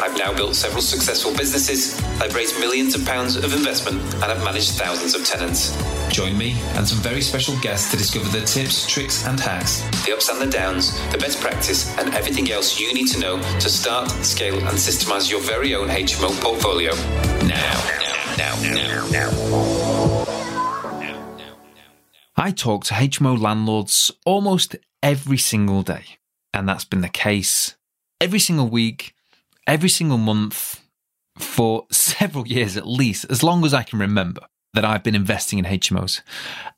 I've now built several successful businesses, I've raised millions of pounds of investment, and I've managed thousands of tenants. Join me and some very special guests to discover the tips, tricks, and hacks, the ups and the downs, the best practice, and everything else you need to know to start, scale, and systemize your very own HMO portfolio. Now now, now, now. I talk to HMO landlords almost every single day, and that's been the case every single week, every single month for several years at least, as long as I can remember that I've been investing in HMOs.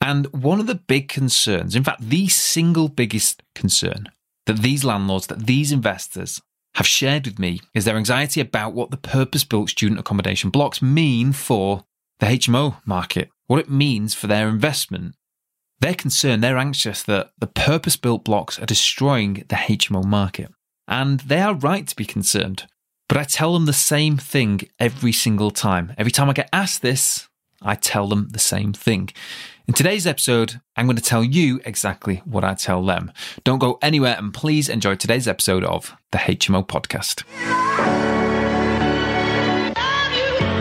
And one of the big concerns, in fact, the single biggest concern that these landlords, that these investors have shared with me is their anxiety about what the purpose built student accommodation blocks mean for the HMO market, what it means for their investment. They're concerned, they're anxious that the purpose built blocks are destroying the HMO market. And they are right to be concerned. But I tell them the same thing every single time. Every time I get asked this, I tell them the same thing. In today's episode, I'm going to tell you exactly what I tell them. Don't go anywhere and please enjoy today's episode of the HMO podcast.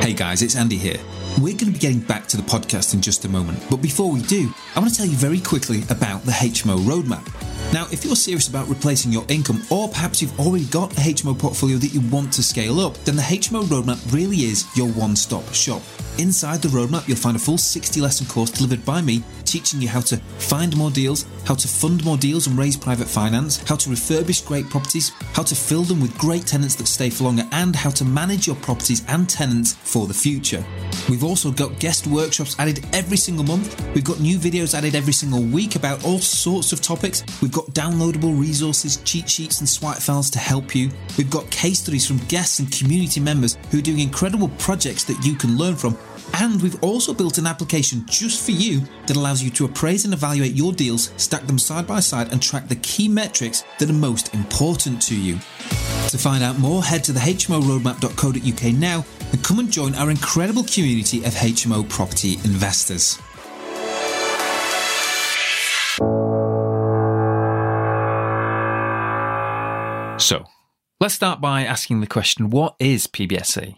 Hey guys, it's Andy here. We're going to be getting back to the podcast in just a moment, but before we do, I want to tell you very quickly about the HMO roadmap. Now, if you're serious about replacing your income, or perhaps you've already got a HMO portfolio that you want to scale up, then the HMO roadmap really is your one stop shop. Inside the roadmap, you'll find a full 60 lesson course delivered by me, teaching you how to find more deals, how to fund more deals and raise private finance, how to refurbish great properties, how to fill them with great tenants that stay for longer, and how to manage your properties and tenants for the future. We've also got guest workshops added every single month. We've got new videos added every single week about all sorts of topics. We've got downloadable resources, cheat sheets, and swipe files to help you. We've got case studies from guests and community members who are doing incredible projects that you can learn from and we've also built an application just for you that allows you to appraise and evaluate your deals, stack them side by side, and track the key metrics that are most important to you. To find out more, head to the hmoroadmap.co.uk now and come and join our incredible community of HMO property investors. So, let's start by asking the question what is PBSA?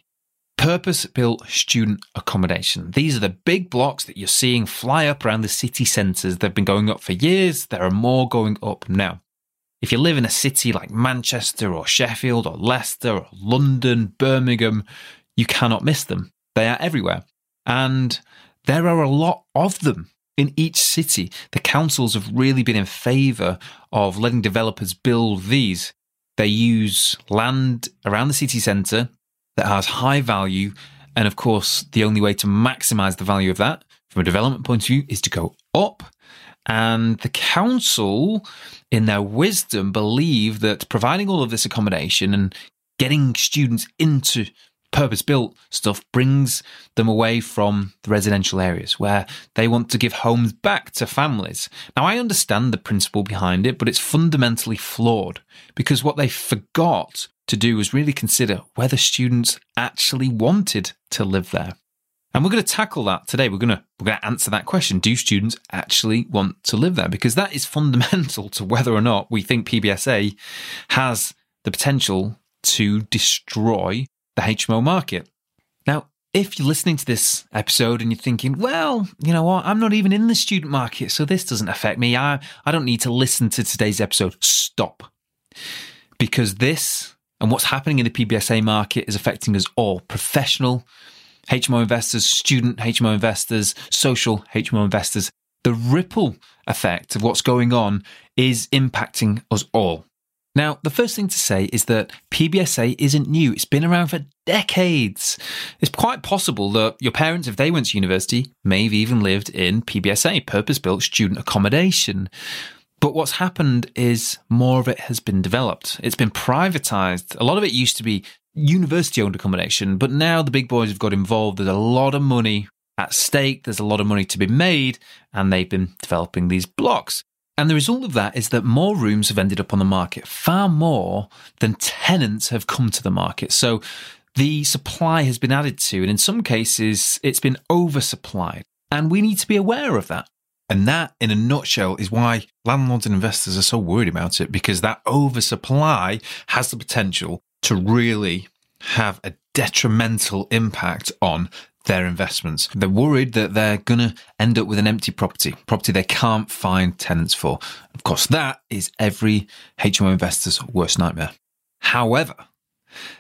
Purpose built student accommodation. These are the big blocks that you're seeing fly up around the city centres. They've been going up for years. There are more going up now. If you live in a city like Manchester or Sheffield or Leicester or London, Birmingham, you cannot miss them. They are everywhere. And there are a lot of them in each city. The councils have really been in favour of letting developers build these. They use land around the city centre that has high value. And of course, the only way to maximize the value of that from a development point of view is to go up. And the council, in their wisdom, believe that providing all of this accommodation and getting students into purpose built stuff brings them away from the residential areas where they want to give homes back to families. Now, I understand the principle behind it, but it's fundamentally flawed because what they forgot to do was really consider whether students actually wanted to live there. And we're going to tackle that today. We're going to we're going to answer that question. Do students actually want to live there? Because that is fundamental to whether or not we think PBSA has the potential to destroy the HMO market. Now, if you're listening to this episode and you're thinking, well, you know what, I'm not even in the student market, so this doesn't affect me. I, I don't need to listen to today's episode. Stop. Because this and what's happening in the PBSA market is affecting us all professional HMO investors, student HMO investors, social HMO investors. The ripple effect of what's going on is impacting us all. Now, the first thing to say is that PBSA isn't new. It's been around for decades. It's quite possible that your parents, if they went to university, may have even lived in PBSA, purpose built student accommodation. But what's happened is more of it has been developed. It's been privatized. A lot of it used to be university owned accommodation, but now the big boys have got involved. There's a lot of money at stake. There's a lot of money to be made, and they've been developing these blocks. And the result of that is that more rooms have ended up on the market, far more than tenants have come to the market. So the supply has been added to, and in some cases, it's been oversupplied. And we need to be aware of that. And that, in a nutshell, is why landlords and investors are so worried about it because that oversupply has the potential to really have a detrimental impact on their investments. They're worried that they're going to end up with an empty property, property they can't find tenants for. Of course, that is every HMO investor's worst nightmare. However,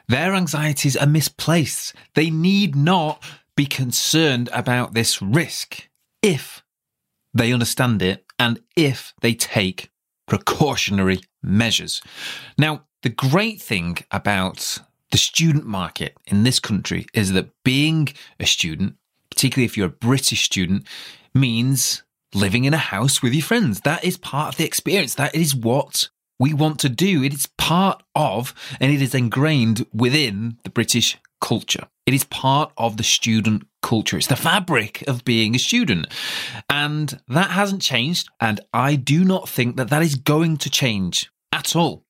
their anxieties are misplaced. They need not be concerned about this risk if they understand it and if they take precautionary measures. Now, the great thing about the student market in this country is that being a student, particularly if you're a British student, means living in a house with your friends. That is part of the experience. That is what we want to do. It is part of, and it is ingrained within the British culture. It is part of the student culture. It's the fabric of being a student. And that hasn't changed. And I do not think that that is going to change at all.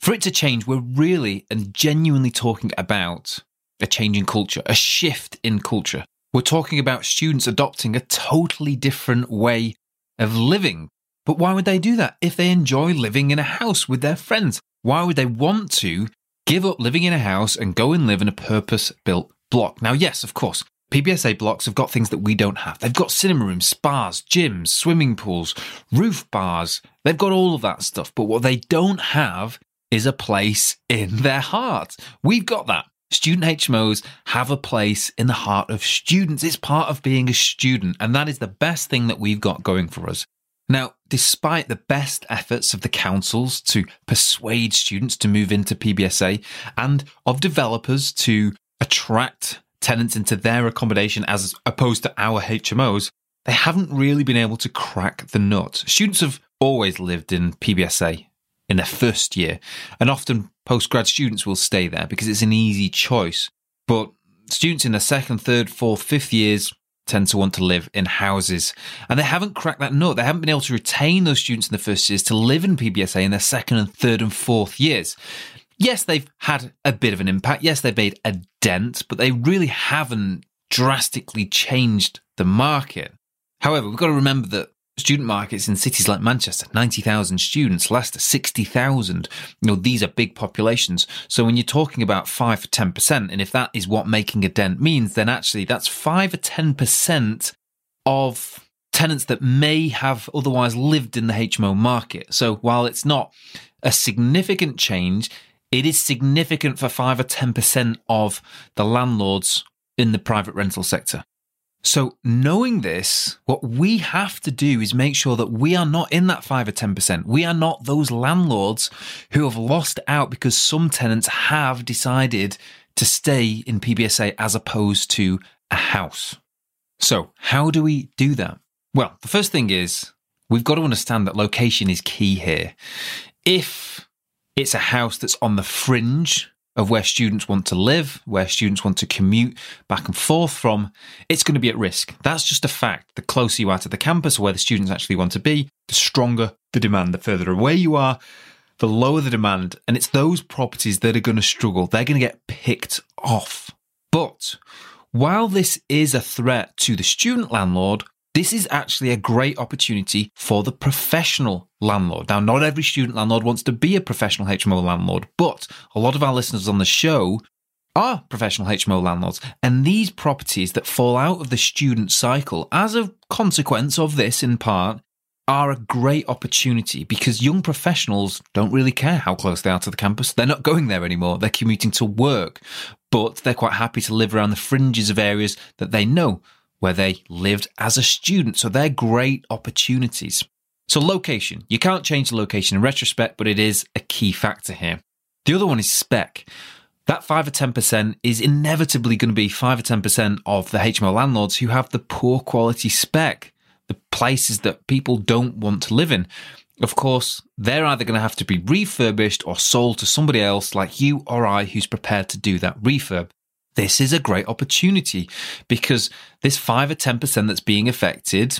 For it to change, we're really and genuinely talking about a change in culture, a shift in culture. We're talking about students adopting a totally different way of living. But why would they do that if they enjoy living in a house with their friends? Why would they want to give up living in a house and go and live in a purpose built block? Now, yes, of course, PBSA blocks have got things that we don't have. They've got cinema rooms, spas, gyms, swimming pools, roof bars. They've got all of that stuff. But what they don't have is a place in their heart. We've got that. Student HMOs have a place in the heart of students. It's part of being a student, and that is the best thing that we've got going for us. Now, despite the best efforts of the councils to persuade students to move into PBSA and of developers to attract tenants into their accommodation as opposed to our HMOs, they haven't really been able to crack the nut. Students have always lived in PBSA in their first year. And often postgrad students will stay there because it's an easy choice. But students in their second, third, fourth, fifth years tend to want to live in houses. And they haven't cracked that nut. They haven't been able to retain those students in the first years to live in PBSA in their second and third and fourth years. Yes, they've had a bit of an impact. Yes, they've made a dent, but they really haven't drastically changed the market. However, we've got to remember that student markets in cities like Manchester, 90,000 students, Leicester, 60,000. You know, these are big populations. So when you're talking about 5 or 10%, and if that is what making a dent means, then actually that's 5 or 10% of tenants that may have otherwise lived in the HMO market. So while it's not a significant change, it is significant for 5 or 10% of the landlords in the private rental sector. So, knowing this, what we have to do is make sure that we are not in that 5 or 10%. We are not those landlords who have lost out because some tenants have decided to stay in PBSA as opposed to a house. So, how do we do that? Well, the first thing is we've got to understand that location is key here. If it's a house that's on the fringe of where students want to live, where students want to commute back and forth from, it's going to be at risk. That's just a fact. The closer you are to the campus where the students actually want to be, the stronger the demand. The further away you are, the lower the demand. And it's those properties that are going to struggle. They're going to get picked off. But while this is a threat to the student landlord, this is actually a great opportunity for the professional landlord. Now, not every student landlord wants to be a professional HMO landlord, but a lot of our listeners on the show are professional HMO landlords. And these properties that fall out of the student cycle as a consequence of this, in part, are a great opportunity because young professionals don't really care how close they are to the campus. They're not going there anymore. They're commuting to work, but they're quite happy to live around the fringes of areas that they know where they lived as a student. So they're great opportunities. So location, you can't change the location in retrospect, but it is a key factor here. The other one is spec. That 5 or 10% is inevitably going to be 5 or 10% of the HMO landlords who have the poor quality spec, the places that people don't want to live in. Of course, they're either going to have to be refurbished or sold to somebody else like you or I who's prepared to do that refurb this is a great opportunity because this 5 or 10% that's being affected,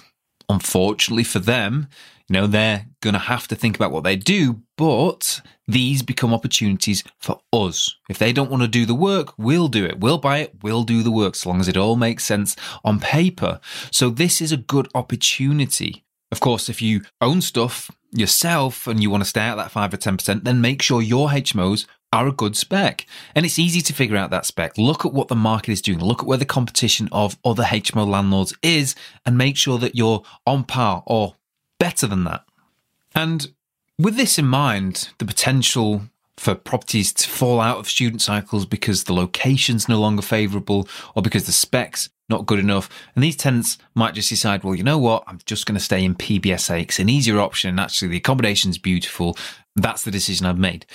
unfortunately for them, You know, they're going to have to think about what they do, but these become opportunities for us. If they don't want to do the work, we'll do it. We'll buy it. We'll do the work, as long as it all makes sense on paper. So this is a good opportunity. Of course, if you own stuff yourself and you want to stay at that 5 or 10%, then make sure your HMOs are a good spec. And it's easy to figure out that spec. Look at what the market is doing. Look at where the competition of other HMO landlords is and make sure that you're on par or better than that. And with this in mind, the potential for properties to fall out of student cycles because the location's no longer favourable or because the specs not good enough. And these tenants might just decide, well, you know what, I'm just going to stay in PBSA. It's an easier option. And actually, the accommodation's beautiful. That's the decision I've made.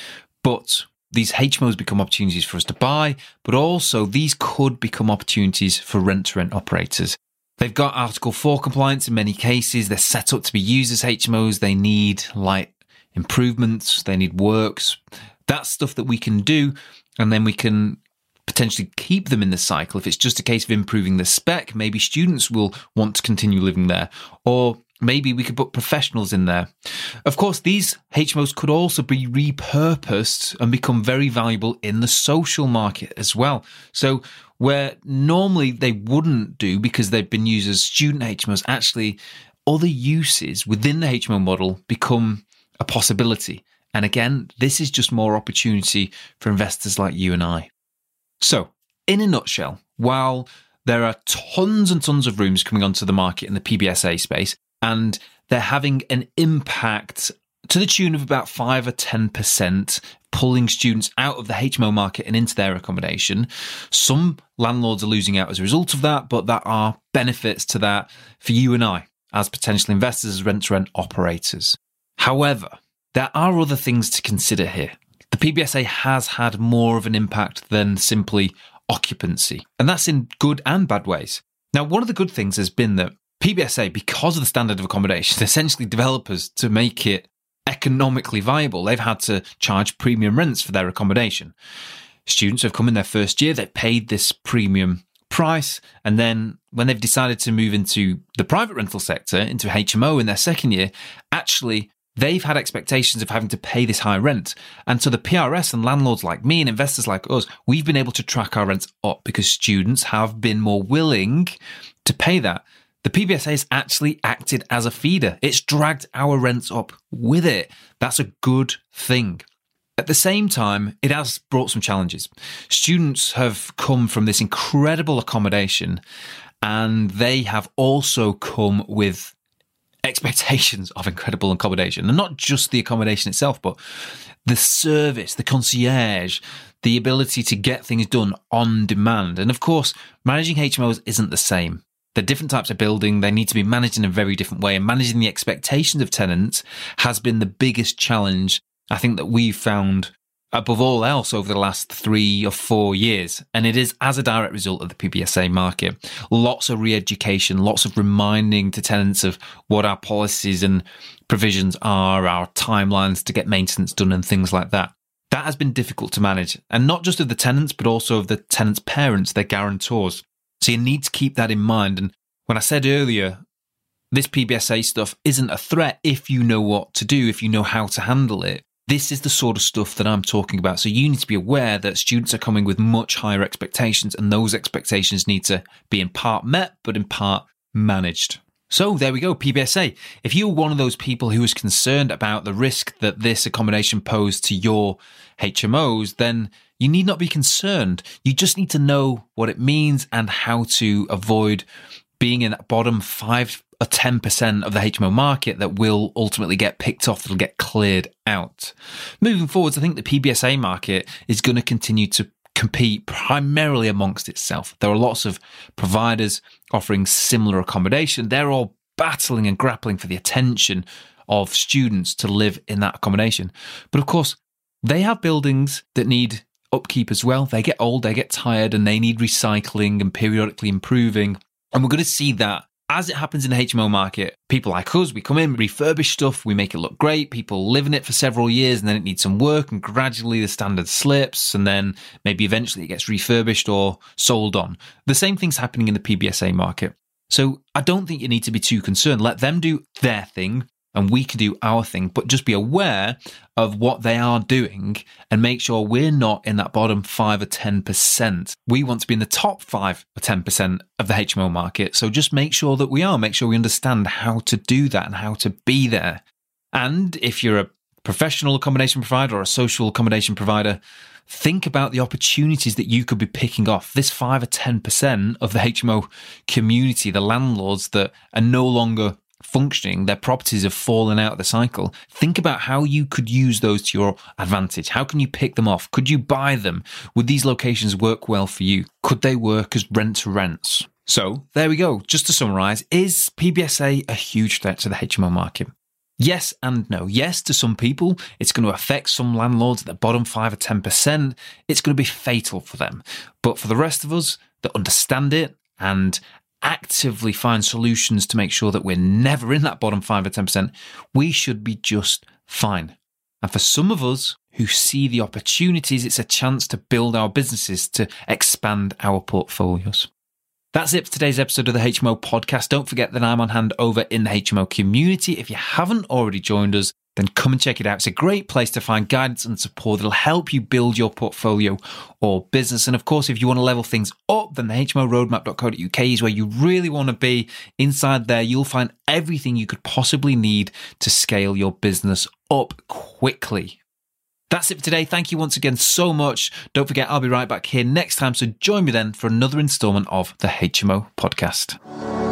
But these HMOs become opportunities for us to buy, but also these could become opportunities for rent to rent operators. They've got Article 4 compliance in many cases. They're set up to be used as HMOs. They need light improvements. They need works. That's stuff that we can do. And then we can potentially keep them in the cycle. If it's just a case of improving the spec, maybe students will want to continue living there. Or maybe we could put professionals in there. Of course, these HMOs could also be repurposed and become very valuable in the social market as well. So where normally they wouldn't do because they've been used as student HMOs, actually other uses within the HMO model become a possibility. And again, this is just more opportunity for investors like you and I. So, in a nutshell, while there are tons and tons of rooms coming onto the market in the PBSA space, and they're having an impact to the tune of about 5 or 10%, pulling students out of the HMO market and into their accommodation. Some landlords are losing out as a result of that, but there are benefits to that for you and I as potential investors, as rent to rent operators. However, there are other things to consider here. The PBSA has had more of an impact than simply occupancy, and that's in good and bad ways. Now, one of the good things has been that PBSA, because of the standard of accommodation, essentially developers to make it economically viable. They've had to charge premium rents for their accommodation. Students have come in their first year, they've paid this premium price, and then when they've decided to move into the private rental sector, into HMO in their second year, actually they've had expectations of having to pay this high rent. And so the PRS and landlords like me and investors like us, we've been able to track our rents up because students have been more willing to pay that the PBSA has actually acted as a feeder. It's dragged our rents up with it. That's a good thing. At the same time, it has brought some challenges. Students have come from this incredible accommodation and they have also come with expectations of incredible accommodation. And not just the accommodation itself, but the service, the concierge, the ability to get things done on demand. And of course, managing HMOs isn't the same. They're different types of building. They need to be managed in a very different way. And managing the expectations of tenants has been the biggest challenge I think that we've found above all else over the last three or four years. And it is as a direct result of the PBSA market. Lots of re education, lots of reminding to tenants of what our policies and provisions are, our timelines to get maintenance done, and things like that. That has been difficult to manage. And not just of the tenants, but also of the tenants' parents, their guarantors. So you need to keep that in mind. And when I said earlier, this PBSA stuff isn't a threat if you know what to do, if you know how to handle it. This is the sort of stuff that I'm talking about. So you need to be aware that students are coming with much higher expectations, and those expectations need to be in part met, but in part managed. So there we go, PBSA. If you're one of those people who is concerned about the risk that this accommodation posed to your HMOs, then you need not be concerned. You just need to know what it means and how to avoid being in that bottom five or 10% of the HMO market that will ultimately get picked off, that'll get cleared out. Moving forwards, I think the PBSA market is going to continue to compete primarily amongst itself. There are lots of providers offering similar accommodation. They're all battling and grappling for the attention of students to live in that accommodation. But of course, they have buildings that need upkeep as well. They get old, they get tired, and they need recycling and periodically improving. And we're going to see that as it happens in the HMO market, people like us, we come in, refurbish stuff, we make it look great. People live in it for several years and then it needs some work and gradually the standard slips and then maybe eventually it gets refurbished or sold on. The same thing's happening in the PBSA market. So I don't think you need to be too concerned. Let them do their thing. And we can do our thing, but just be aware of what they are doing and make sure we're not in that bottom five or 10%. We want to be in the top five or 10% of the HMO market. So just make sure that we are, make sure we understand how to do that and how to be there. And if you're a professional accommodation provider or a social accommodation provider, think about the opportunities that you could be picking off. This 5 or 10% of the HMO community, the landlords that are no longer functioning, their properties have fallen out of the cycle. Think about how you could use those to your advantage. How can you pick them off? Could you buy them? Would these locations work well for you? Could they work as rent to rents? So there we go. Just to summarize, is PBSA a huge threat to the HMO market? Yes and no. Yes, to some people, it's going to affect some landlords at the bottom 5 or 10%. It's going to be fatal for them. But for the rest of us that understand it and actively find solutions to make sure that we're never in that bottom 5 or 10%, we should be just fine. And for some of us who see the opportunities, it's a chance to build our businesses, to expand our portfolios. That's it for today's episode of the HMO podcast. Don't forget that I'm on hand over in the HMO community. If you haven't already joined us, then come and check it out. It's a great place to find guidance and support that'll help you build your portfolio or business. And of course, if you want to level things up, then the HMOroadmap.co.uk is where you really want to be. Inside there, you'll find everything you could possibly need to scale your business up quickly. That's it for today. Thank you once again so much. Don't forget, I'll be right back here next time. So join me then for another installment of the HMO podcast.